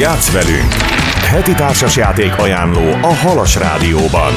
Játsz velünk! Heti társasjáték ajánló a Halas Rádióban.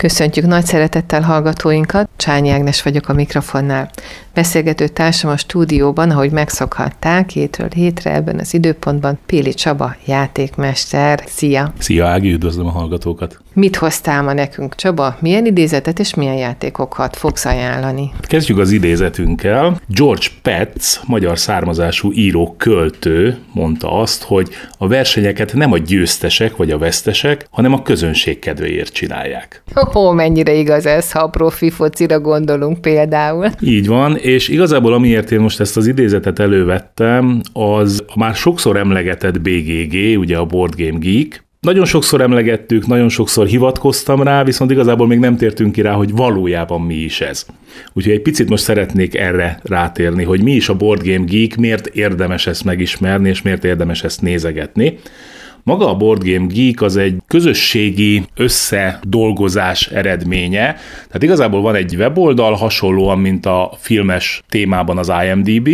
Köszöntjük nagy szeretettel hallgatóinkat, Csányi Ágnes vagyok a mikrofonnál. Beszélgető társam a stúdióban, ahogy megszokhatták, hétről hétre ebben az időpontban, Péli Csaba, játékmester. Szia! Szia Ági, üdvözlöm a hallgatókat! Mit hoztál ma nekünk, Csaba? Milyen idézetet és milyen játékokat fogsz ajánlani? Kezdjük az idézetünkkel. George Petz, magyar származású író költő mondta azt, hogy a versenyeket nem a győztesek vagy a vesztesek, hanem a közönség kedvéért csinálják. Ó, mennyire igaz ez, ha a profi focira gondolunk például. Így van, és igazából amiért én most ezt az idézetet elővettem, az a már sokszor emlegetett BGG, ugye a Board Game Geek, nagyon sokszor emlegettük, nagyon sokszor hivatkoztam rá, viszont igazából még nem tértünk ki rá, hogy valójában mi is ez. Úgyhogy egy picit most szeretnék erre rátérni, hogy mi is a Board Game Geek, miért érdemes ezt megismerni, és miért érdemes ezt nézegetni. Maga a Board Game Geek az egy közösségi összedolgozás eredménye, tehát igazából van egy weboldal, hasonlóan, mint a filmes témában az IMDb,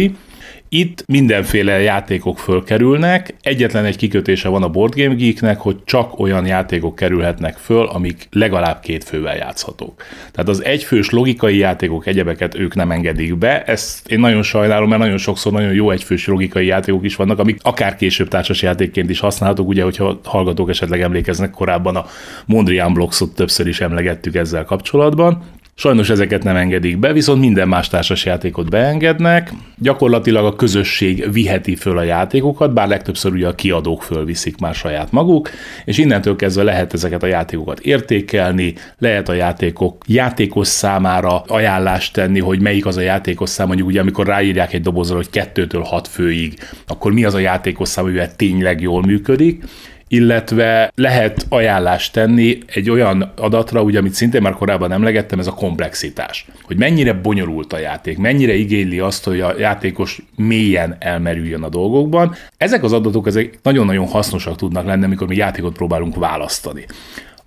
itt mindenféle játékok fölkerülnek, egyetlen egy kikötése van a Board Game Geeknek, hogy csak olyan játékok kerülhetnek föl, amik legalább két fővel játszhatók. Tehát az egyfős logikai játékok, egyebeket ők nem engedik be, ezt én nagyon sajnálom, mert nagyon sokszor nagyon jó egyfős logikai játékok is vannak, amik akár később társas játékként is használhatók, ugye, hogyha hallgatók esetleg emlékeznek korábban a Mondrian Blocksot többször is emlegettük ezzel kapcsolatban. Sajnos ezeket nem engedik be, viszont minden más társasjátékot beengednek. Gyakorlatilag a közösség viheti föl a játékokat, bár legtöbbször ugye a kiadók fölviszik már saját maguk, és innentől kezdve lehet ezeket a játékokat értékelni, lehet a játékok játékos számára ajánlást tenni, hogy melyik az a játékos szám, mondjuk ugye amikor ráírják egy dobozra, hogy kettőtől hat főig, akkor mi az a játékos szám, amivel tényleg jól működik, illetve lehet ajánlást tenni egy olyan adatra, ugye, amit szintén már korábban emlegettem, ez a komplexitás. Hogy mennyire bonyolult a játék, mennyire igényli azt, hogy a játékos mélyen elmerüljön a dolgokban. Ezek az adatok ezek nagyon-nagyon hasznosak tudnak lenni, amikor mi játékot próbálunk választani.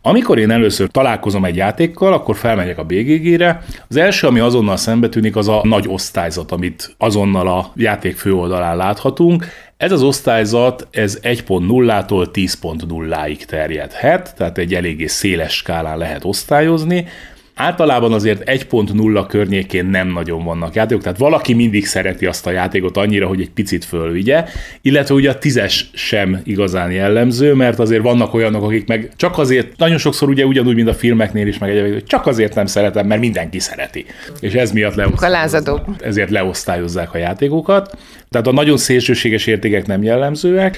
Amikor én először találkozom egy játékkal, akkor felmegyek a BGG-re. Az első, ami azonnal szembe tűnik, az a nagy osztályzat, amit azonnal a játék főoldalán láthatunk. Ez az osztályzat, ez 1.0-tól 10.0-ig terjedhet, tehát egy eléggé széles skálán lehet osztályozni. Általában azért 1.0 környékén nem nagyon vannak játékok, tehát valaki mindig szereti azt a játékot annyira, hogy egy picit fölvigye, illetve ugye a tízes sem igazán jellemző, mert azért vannak olyanok, akik meg csak azért, nagyon sokszor ugye ugyanúgy, mint a filmeknél is, meg egyébként, hogy csak azért nem szeretem, mert mindenki szereti. És ez miatt leosztályozzák, ezért leosztályozzák a játékokat. Tehát a nagyon szélsőséges értékek nem jellemzőek,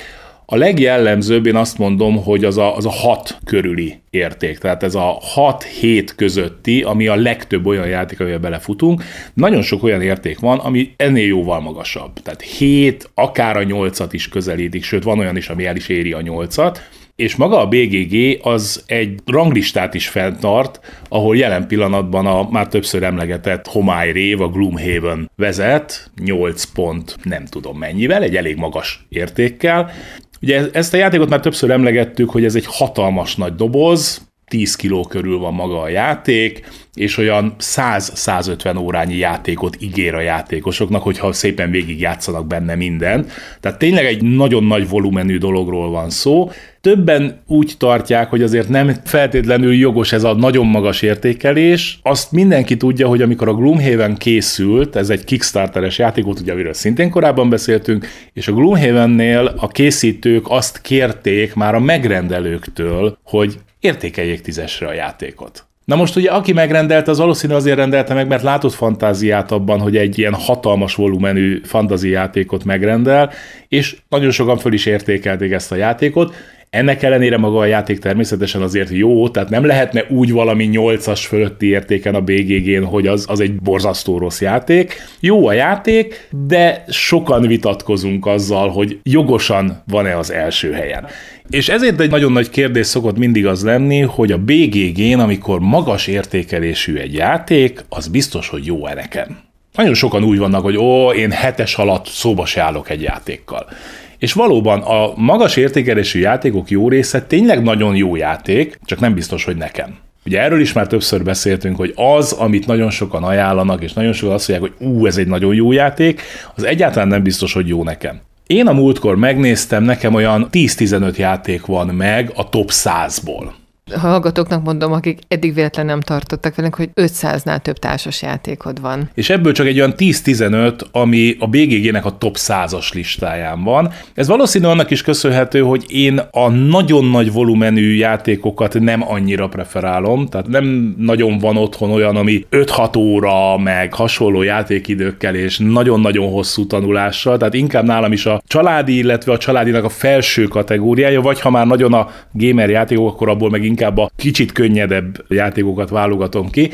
a legjellemzőbb, én azt mondom, hogy az a, az a hat körüli érték. Tehát ez a 6-7 közötti, ami a legtöbb olyan játék, amivel belefutunk. Nagyon sok olyan érték van, ami ennél jóval magasabb. Tehát 7, akár a 8-at is közelítik, sőt van olyan is, ami el is éri a 8-at és maga a BGG az egy ranglistát is fenntart, ahol jelen pillanatban a már többször emlegetett Homály Rév, a Gloomhaven vezet, 8 pont nem tudom mennyivel, egy elég magas értékkel, Ugye ezt a játékot már többször emlegettük, hogy ez egy hatalmas nagy doboz, 10 kiló körül van maga a játék, és olyan 100-150 órányi játékot ígér a játékosoknak, hogyha szépen végig játszanak benne mindent. Tehát tényleg egy nagyon nagy volumenű dologról van szó. Többen úgy tartják, hogy azért nem feltétlenül jogos ez a nagyon magas értékelés. Azt mindenki tudja, hogy amikor a Gloomhaven készült, ez egy Kickstarteres játék volt, ugye, amiről szintén korábban beszéltünk, és a Gloomhavennél a készítők azt kérték már a megrendelőktől, hogy értékeljék tízesre a játékot. Na most ugye aki megrendelte, az valószínű azért rendelte meg, mert látott fantáziát abban, hogy egy ilyen hatalmas volumenű fantazi játékot megrendel, és nagyon sokan föl is értékelték ezt a játékot, ennek ellenére maga a játék természetesen azért jó, tehát nem lehetne úgy valami 8-as fölötti értéken a BGG-n, hogy az, az egy borzasztó rossz játék. Jó a játék, de sokan vitatkozunk azzal, hogy jogosan van-e az első helyen. És ezért egy nagyon nagy kérdés szokott mindig az lenni, hogy a BGG-n, amikor magas értékelésű egy játék, az biztos, hogy jó-e nekem. Nagyon sokan úgy vannak, hogy ó, én hetes alatt szóba se állok egy játékkal. És valóban a magas értékelésű játékok jó része tényleg nagyon jó játék, csak nem biztos, hogy nekem. Ugye erről is már többször beszéltünk, hogy az, amit nagyon sokan ajánlanak, és nagyon sokan azt mondják, hogy ú, ez egy nagyon jó játék, az egyáltalán nem biztos, hogy jó nekem. Én a múltkor megnéztem, nekem olyan 10-15 játék van meg a top 100-ból hallgatóknak mondom, akik eddig véletlen nem tartottak velünk, hogy 500-nál több társas játékod van. És ebből csak egy olyan 10-15, ami a BGG-nek a top 100-as listáján van. Ez valószínű annak is köszönhető, hogy én a nagyon nagy volumenű játékokat nem annyira preferálom, tehát nem nagyon van otthon olyan, ami 5-6 óra, meg hasonló játékidőkkel és nagyon-nagyon hosszú tanulással, tehát inkább nálam is a családi, illetve a családinak a felső kategóriája, vagy ha már nagyon a gamer játékok, akkor abból meg inkább a kicsit könnyedebb játékokat válogatom ki,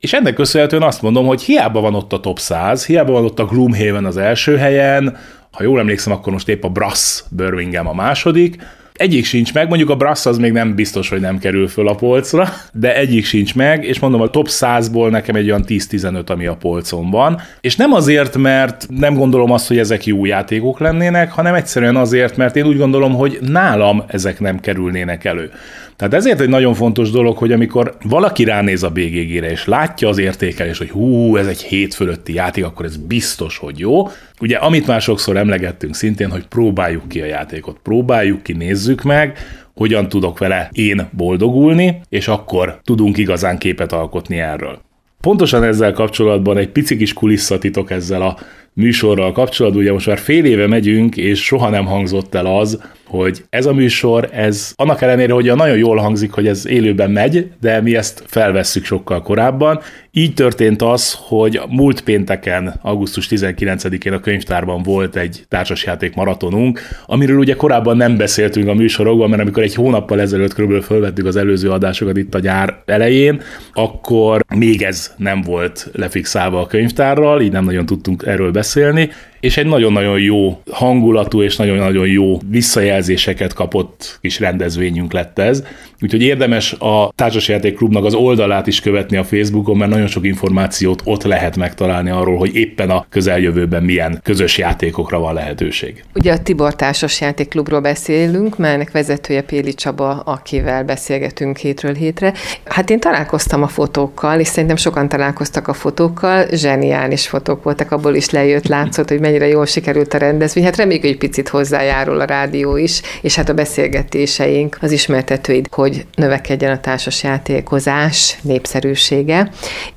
és ennek köszönhetően azt mondom, hogy hiába van ott a top 100, hiába van ott a Gloomhaven az első helyen, ha jól emlékszem, akkor most épp a Brass Birmingham a második, egyik sincs meg, mondjuk a Brass az még nem biztos, hogy nem kerül föl a polcra, de egyik sincs meg, és mondom, a top 100-ból nekem egy olyan 10-15, ami a polcon van. És nem azért, mert nem gondolom azt, hogy ezek jó játékok lennének, hanem egyszerűen azért, mert én úgy gondolom, hogy nálam ezek nem kerülnének elő. Tehát ezért egy nagyon fontos dolog, hogy amikor valaki ránéz a BGG-re, és látja az értékelést, hogy hú, ez egy hét fölötti játék, akkor ez biztos, hogy jó. Ugye, amit már sokszor emlegettünk szintén, hogy próbáljuk ki a játékot, próbáljuk ki, nézzük meg, hogyan tudok vele én boldogulni, és akkor tudunk igazán képet alkotni erről. Pontosan ezzel kapcsolatban egy pici kis kulisszatitok ezzel a műsorral kapcsolatban, ugye most már fél éve megyünk, és soha nem hangzott el az, hogy ez a műsor, ez annak ellenére, hogy nagyon jól hangzik, hogy ez élőben megy, de mi ezt felvesszük sokkal korábban. Így történt az, hogy múlt pénteken, augusztus 19-én a könyvtárban volt egy társasjáték maratonunk, amiről ugye korábban nem beszéltünk a műsorokban, mert amikor egy hónappal ezelőtt körülbelül felvettük az előző adásokat itt a nyár elején, akkor még ez nem volt lefixálva a könyvtárral, így nem nagyon tudtunk erről beszélni, és egy nagyon-nagyon jó hangulatú és nagyon-nagyon jó visszajelzéseket kapott kis rendezvényünk lett ez. Úgyhogy érdemes a Társasjátékklubnak az oldalát is követni a Facebookon, mert nagyon sok információt ott lehet megtalálni arról, hogy éppen a közeljövőben milyen közös játékokra van lehetőség. Ugye a Tibor Társasjátékklubról beszélünk, melynek vezetője Péli Csaba, akivel beszélgetünk hétről hétre. Hát én találkoztam a fotókkal, és szerintem sokan találkoztak a fotókkal, zseniális fotók voltak, abból is lejött, látszott, hogy mennyire jól sikerült a rendezvény. Hát reméljük, hogy picit hozzájárul a rádió is, és hát a beszélgetéseink, az ismertetőid, hogy növekedjen a társas játékozás népszerűsége.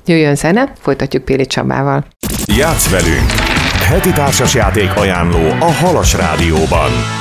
Jöjjön zene, folytatjuk Péli Csabával. Játsz velünk! Heti társasjáték ajánló a Halas Rádióban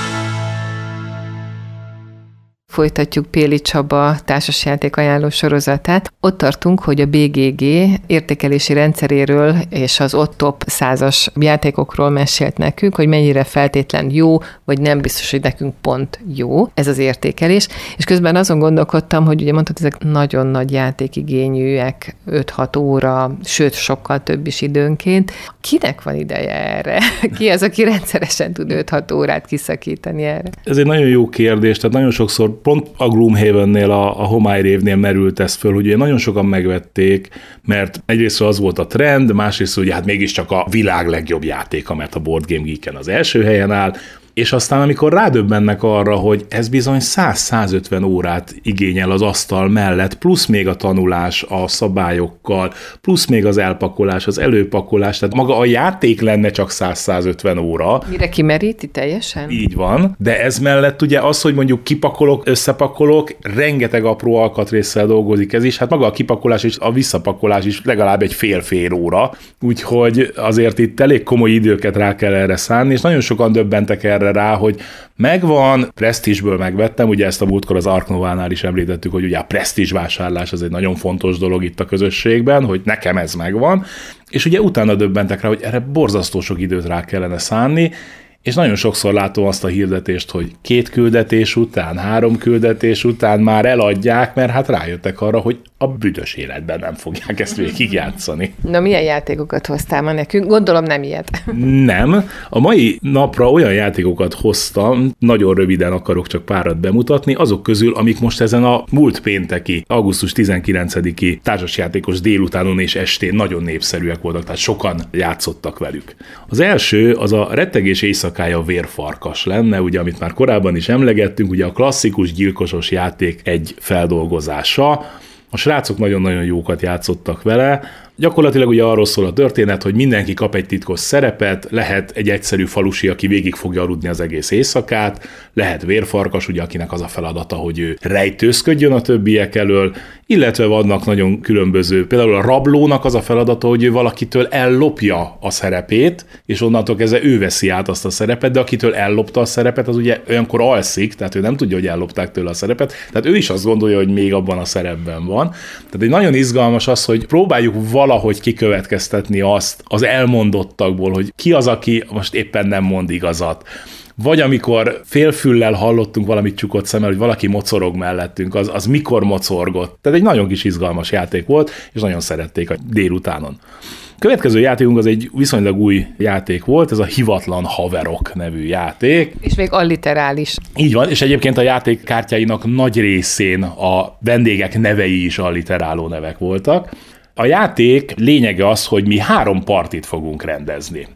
folytatjuk Péli Csaba társasjáték ajánló sorozatát. Ott tartunk, hogy a BGG értékelési rendszeréről és az ott top százas játékokról mesélt nekünk, hogy mennyire feltétlen jó, vagy nem biztos, hogy nekünk pont jó ez az értékelés. És közben azon gondolkodtam, hogy ugye mondtad, ezek nagyon nagy játékigényűek, 5-6 óra, sőt, sokkal több is időnként. Kinek van ideje erre? Ki az, aki rendszeresen tud 5-6 órát kiszakítani erre? Ez egy nagyon jó kérdés, tehát nagyon sokszor pont a Gloomhaven-nél, a, a Homály révnél merült ez föl, hogy ugye nagyon sokan megvették, mert egyrészt az volt a trend, másrészt ugye hát mégiscsak a világ legjobb játéka, mert a Board Game Geek-en az első helyen áll, és aztán amikor rádöbbennek arra, hogy ez bizony 100-150 órát igényel az asztal mellett, plusz még a tanulás a szabályokkal, plusz még az elpakolás, az előpakolás, tehát maga a játék lenne csak 100-150 óra. Mire kimeríti teljesen? Így van, de ez mellett ugye az, hogy mondjuk kipakolok, összepakolok, rengeteg apró alkatrészsel dolgozik ez is, hát maga a kipakolás és a visszapakolás is legalább egy fél-fél óra, úgyhogy azért itt elég komoly időket rá kell erre szánni, és nagyon sokan döbbentek erre erre rá, hogy megvan, presztízsből megvettem, ugye ezt a múltkor az Arknovánál is említettük, hogy ugye a presztízs vásárlás az egy nagyon fontos dolog itt a közösségben, hogy nekem ez megvan, és ugye utána döbbentek rá, hogy erre borzasztó sok időt rá kellene szánni, és nagyon sokszor látom azt a hirdetést, hogy két küldetés után, három küldetés után már eladják, mert hát rájöttek arra, hogy a büdös életben nem fogják ezt végigjátszani. Na, milyen játékokat hoztál ma nekünk? Gondolom nem ilyet. Nem. A mai napra olyan játékokat hoztam, nagyon röviden akarok csak párat bemutatni, azok közül, amik most ezen a múlt pénteki, augusztus 19-i társasjátékos délutánon és estén nagyon népszerűek voltak, tehát sokan játszottak velük. Az első az a rettegés éjszakája vérfarkas lenne, ugye amit már korábban is emlegettünk, ugye a klasszikus gyilkosos játék egy feldolgozása, a srácok nagyon-nagyon jókat játszottak vele, Gyakorlatilag ugye arról szól a történet, hogy mindenki kap egy titkos szerepet, lehet egy egyszerű falusi, aki végig fogja aludni az egész éjszakát, lehet vérfarkas, ugye akinek az a feladata, hogy ő rejtőzködjön a többiek elől, illetve vannak nagyon különböző, például a rablónak az a feladata, hogy ő valakitől ellopja a szerepét, és onnantól kezdve ő veszi át azt a szerepet, de akitől ellopta a szerepet, az ugye olyankor alszik, tehát ő nem tudja, hogy ellopták tőle a szerepet, tehát ő is azt gondolja, hogy még abban a szerepben van. Tehát egy nagyon izgalmas az, hogy próbáljuk valahogy kikövetkeztetni azt az elmondottakból, hogy ki az, aki most éppen nem mond igazat vagy amikor félfüllel hallottunk valamit csukott szemmel, hogy valaki mocorog mellettünk, az, az mikor mocorgott. Tehát egy nagyon kis izgalmas játék volt, és nagyon szerették a délutánon. Következő játékunk az egy viszonylag új játék volt, ez a Hivatlan Haverok nevű játék. És még alliterális. Így van, és egyébként a játék kártyáinak nagy részén a vendégek nevei is alliteráló nevek voltak. A játék lényege az, hogy mi három partit fogunk rendezni.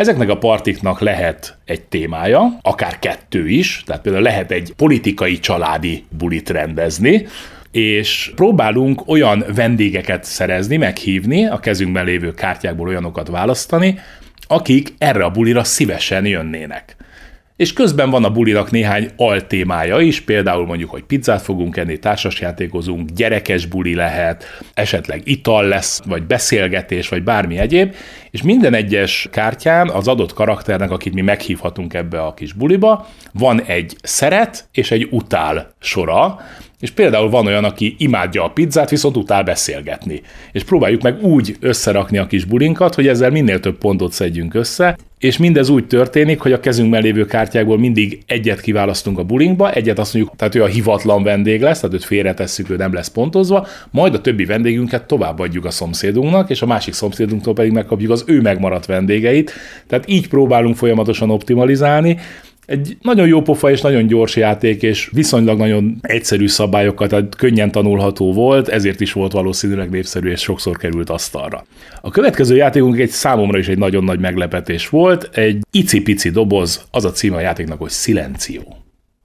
Ezeknek a partiknak lehet egy témája, akár kettő is, tehát például lehet egy politikai családi bulit rendezni, és próbálunk olyan vendégeket szerezni, meghívni, a kezünkben lévő kártyákból olyanokat választani, akik erre a bulira szívesen jönnének és közben van a bulinak néhány altémája is, például mondjuk, hogy pizzát fogunk enni, társasjátékozunk, gyerekes buli lehet, esetleg ital lesz, vagy beszélgetés, vagy bármi egyéb, és minden egyes kártyán az adott karakternek, akit mi meghívhatunk ebbe a kis buliba, van egy szeret és egy utál sora, és például van olyan, aki imádja a pizzát, viszont utál beszélgetni. És próbáljuk meg úgy összerakni a kis bulinkat, hogy ezzel minél több pontot szedjünk össze, és mindez úgy történik, hogy a kezünkben lévő kártyákból mindig egyet kiválasztunk a bulinkba, egyet azt mondjuk, tehát ő a hivatlan vendég lesz, tehát őt félretesszük, ő nem lesz pontozva, majd a többi vendégünket továbbadjuk a szomszédunknak, és a másik szomszédunktól pedig megkapjuk az ő megmaradt vendégeit. Tehát így próbálunk folyamatosan optimalizálni, egy nagyon jó pofa és nagyon gyors játék, és viszonylag nagyon egyszerű szabályokkal, tehát könnyen tanulható volt, ezért is volt valószínűleg népszerű, és sokszor került asztalra. A következő játékunk egy számomra is egy nagyon nagy meglepetés volt, egy icipici doboz, az a címe a játéknak, hogy Silencio.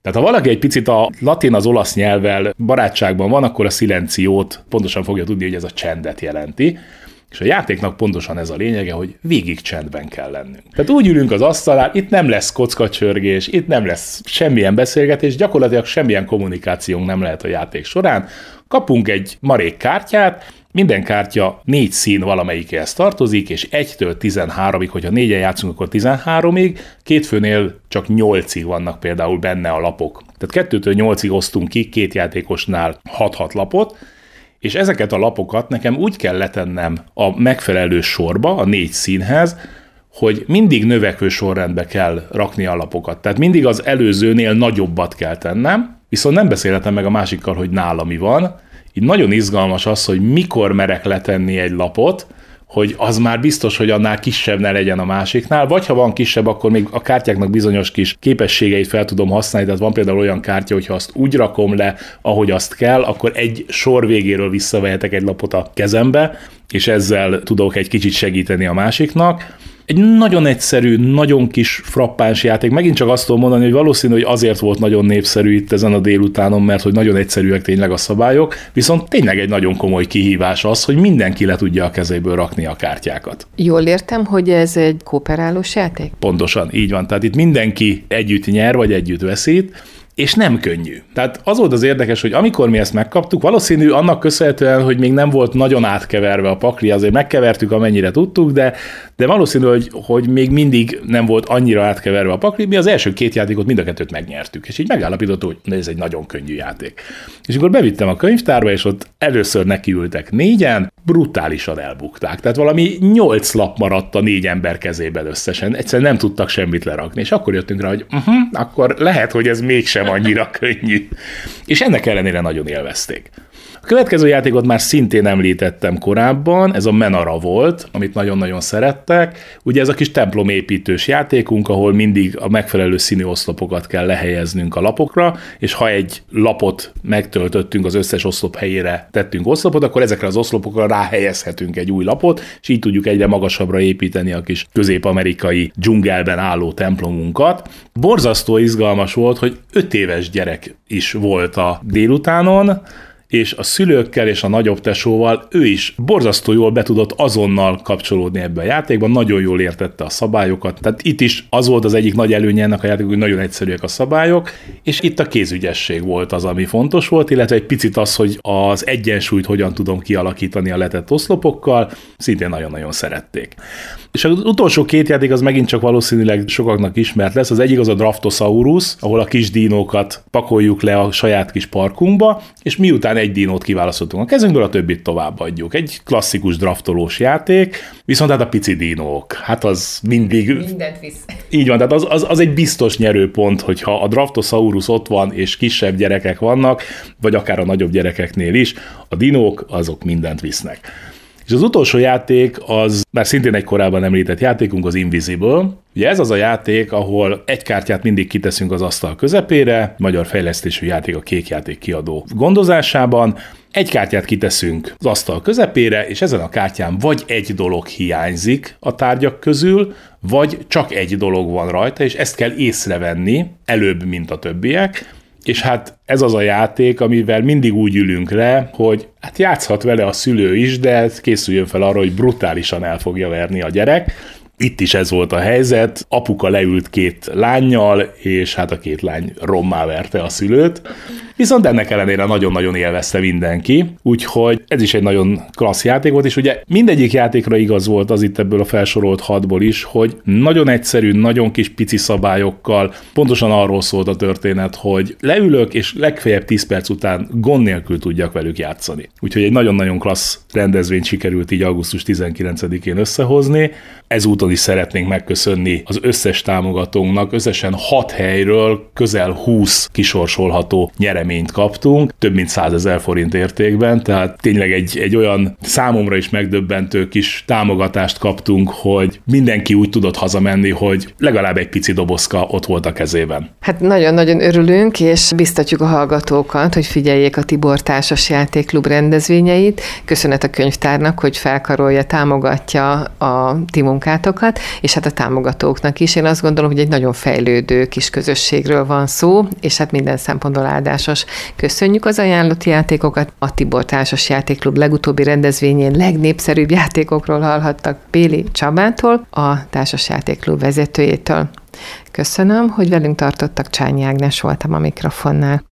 Tehát ha valaki egy picit a latin az olasz nyelvvel barátságban van, akkor a szilenciót pontosan fogja tudni, hogy ez a csendet jelenti. És a játéknak pontosan ez a lényege, hogy végig csendben kell lennünk. Tehát úgy ülünk az asztalán, itt nem lesz kockacsörgés, itt nem lesz semmilyen beszélgetés, gyakorlatilag semmilyen kommunikációnk nem lehet a játék során. Kapunk egy marék kártyát, minden kártya négy szín valamelyikéhez tartozik, és 1-től 13-ig, hogyha négyen játszunk, akkor 13-ig, két főnél csak 8-ig vannak például benne a lapok. Tehát 2-től 8-ig osztunk ki két játékosnál 6-6 lapot, és ezeket a lapokat nekem úgy kell letennem a megfelelő sorba, a négy színhez, hogy mindig növekvő sorrendbe kell rakni a lapokat. Tehát mindig az előzőnél nagyobbat kell tennem, viszont nem beszélhetem meg a másikkal, hogy nála mi van. Így nagyon izgalmas az, hogy mikor merek letenni egy lapot, hogy az már biztos, hogy annál kisebb ne legyen a másiknál, vagy ha van kisebb, akkor még a kártyáknak bizonyos kis képességeit fel tudom használni, tehát van például olyan kártya, hogyha azt úgy rakom le, ahogy azt kell, akkor egy sor végéről visszavehetek egy lapot a kezembe, és ezzel tudok egy kicsit segíteni a másiknak. Egy nagyon egyszerű, nagyon kis frappáns játék. Megint csak azt tudom mondani, hogy valószínű, hogy azért volt nagyon népszerű itt ezen a délutánon, mert hogy nagyon egyszerűek tényleg a szabályok, viszont tényleg egy nagyon komoly kihívás az, hogy mindenki le tudja a kezéből rakni a kártyákat. Jól értem, hogy ez egy kooperálós játék? Pontosan, így van. Tehát itt mindenki együtt nyer, vagy együtt veszít, és nem könnyű. Tehát az volt az érdekes, hogy amikor mi ezt megkaptuk, valószínű annak köszönhetően, hogy még nem volt nagyon átkeverve a pakli, azért megkevertük, amennyire tudtuk, de, de valószínű, hogy, hogy még mindig nem volt annyira átkeverve a pakli, mi az első két játékot mind a kettőt megnyertük, és így megállapítottuk, hogy ez egy nagyon könnyű játék. És akkor bevittem a könyvtárba, és ott először nekiültek négyen, brutálisan elbukták. Tehát valami nyolc lap maradt a négy ember kezében összesen, egyszerűen nem tudtak semmit lerakni, és akkor jöttünk rá, hogy uh-huh, akkor lehet, hogy ez mégsem sem annyira könnyű. És ennek ellenére nagyon élvezték. A következő játékot már szintén említettem korábban, ez a Menara volt, amit nagyon-nagyon szerettek. Ugye ez a kis templomépítős játékunk, ahol mindig a megfelelő színű oszlopokat kell lehelyeznünk a lapokra, és ha egy lapot megtöltöttünk az összes oszlop helyére tettünk oszlopot, akkor ezekre az oszlopokra ráhelyezhetünk egy új lapot, és így tudjuk egyre magasabbra építeni a kis közép-amerikai dzsungelben álló templomunkat. Borzasztó izgalmas volt, hogy öt éves gyerek is volt a délutánon, és a szülőkkel és a nagyobb tesóval ő is borzasztó jól be tudott azonnal kapcsolódni ebbe a játékba, nagyon jól értette a szabályokat. Tehát itt is az volt az egyik nagy előnye ennek a játékok, hogy nagyon egyszerűek a szabályok, és itt a kézügyesség volt az, ami fontos volt, illetve egy picit az, hogy az egyensúlyt hogyan tudom kialakítani a letett oszlopokkal, szintén nagyon-nagyon szerették. És az utolsó két játék az megint csak valószínűleg sokaknak ismert lesz. Az egyik az a Draftosaurus, ahol a kis dinókat pakoljuk le a saját kis parkunkba, és miután egy dinót kiválasztottunk a kezünkből, a többit továbbadjuk. Egy klasszikus draftolós játék, viszont hát a pici dinók, hát az mindig... Mindent visz. Így van, tehát az, az, az egy biztos nyerőpont, hogyha a Draftosaurus ott van, és kisebb gyerekek vannak, vagy akár a nagyobb gyerekeknél is, a dinók azok mindent visznek. És az utolsó játék az, már szintén egy korábban említett játékunk, az Invisible. Ugye ez az a játék, ahol egy kártyát mindig kiteszünk az asztal közepére, magyar fejlesztésű játék a kék játék kiadó gondozásában, egy kártyát kiteszünk az asztal közepére, és ezen a kártyán vagy egy dolog hiányzik a tárgyak közül, vagy csak egy dolog van rajta, és ezt kell észrevenni előbb, mint a többiek, és hát ez az a játék, amivel mindig úgy ülünk le, hogy hát játszhat vele a szülő is, de készüljön fel arra, hogy brutálisan el fogja verni a gyerek, itt is ez volt a helyzet, apuka leült két lányjal, és hát a két lány rommá verte a szülőt, viszont ennek ellenére nagyon-nagyon élvezte mindenki, úgyhogy ez is egy nagyon klassz játék volt, és ugye mindegyik játékra igaz volt az itt ebből a felsorolt hatból is, hogy nagyon egyszerű, nagyon kis pici szabályokkal, pontosan arról szólt a történet, hogy leülök, és legfeljebb 10 perc után gond nélkül tudjak velük játszani. Úgyhogy egy nagyon-nagyon klassz rendezvényt sikerült így augusztus 19-én összehozni. Ezúton is szeretnénk megköszönni az összes támogatónknak, összesen 6 helyről közel 20 kisorsolható nyereményt kaptunk, több mint 100 ezer forint értékben, tehát tényleg egy, egy olyan számomra is megdöbbentő kis támogatást kaptunk, hogy mindenki úgy tudott hazamenni, hogy legalább egy pici dobozka ott volt a kezében. Hát nagyon-nagyon örülünk, és biztatjuk a hallgatókat, hogy figyeljék a Tibor Társas Játékklub rendezvényeit. Köszönet a könyvtárnak, hogy felkarolja, támogatja a ti munkátokat, és hát a támogatóknak is. Én azt gondolom, hogy egy nagyon fejlődő kis közösségről van szó, és hát minden szempontból áldásos. Köszönjük az ajánlott játékokat. A Tibor Társas Játékklub legutóbbi rendezvényén legnépszerűbb játékokról hallhattak Péli Csabától, a Társas Játékklub vezetőjétől. Köszönöm, hogy velünk tartottak, Csányi Ágnes voltam a mikrofonnál.